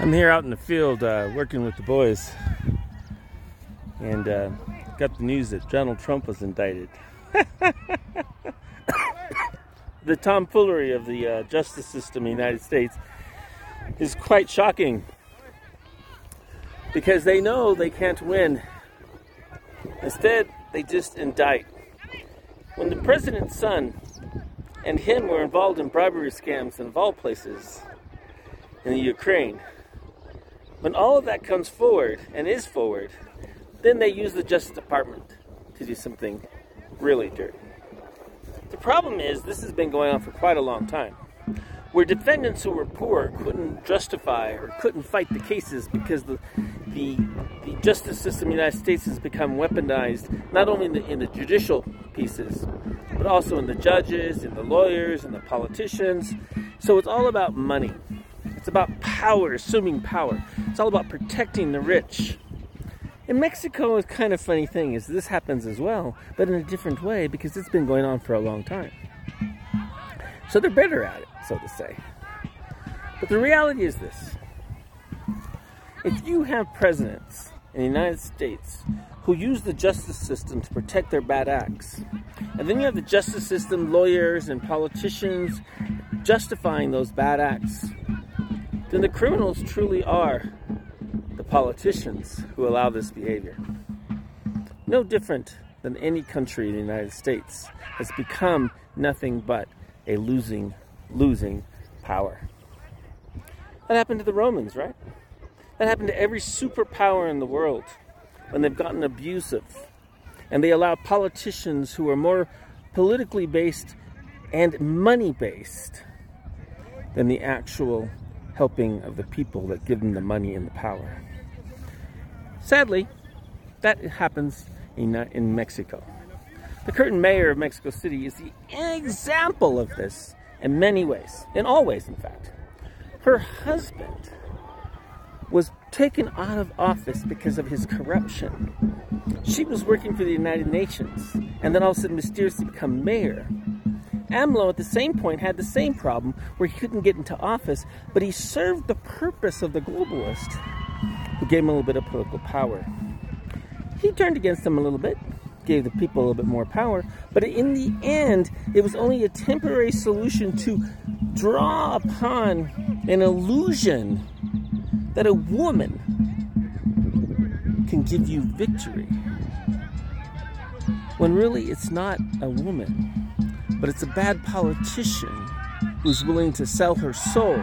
I'm here out in the field uh, working with the boys and uh, got the news that Donald Trump was indicted. the tomfoolery of the uh, justice system in the United States is quite shocking because they know they can't win. Instead, they just indict. When the president's son and him were involved in bribery scams in all places in the Ukraine, when all of that comes forward and is forward, then they use the Justice Department to do something really dirty. The problem is, this has been going on for quite a long time, where defendants who were poor couldn't justify or couldn't fight the cases because the, the, the justice system in the United States has become weaponized, not only in the, in the judicial pieces, but also in the judges, in the lawyers, and the politicians. So it's all about money. It's about power, assuming power. It's all about protecting the rich. In Mexico, a kind of funny thing is this happens as well, but in a different way because it's been going on for a long time. So they're better at it, so to say. But the reality is this if you have presidents in the United States who use the justice system to protect their bad acts, and then you have the justice system, lawyers, and politicians justifying those bad acts, then the criminals truly are the politicians who allow this behavior. No different than any country in the United States has become nothing but a losing, losing power. That happened to the Romans, right? That happened to every superpower in the world when they've gotten abusive and they allow politicians who are more politically based and money based than the actual helping of the people that give them the money and the power. Sadly, that happens in, uh, in Mexico. The current mayor of Mexico City is the example of this in many ways, in all ways, in fact. Her husband was taken out of office because of his corruption. She was working for the United Nations and then all of a sudden mysteriously become mayor. AMLO at the same point had the same problem where he couldn't get into office, but he served the purpose of the globalist who gave him a little bit of political power. He turned against them a little bit, gave the people a little bit more power, but in the end, it was only a temporary solution to draw upon an illusion that a woman can give you victory. When really it's not a woman but it's a bad politician who's willing to sell her soul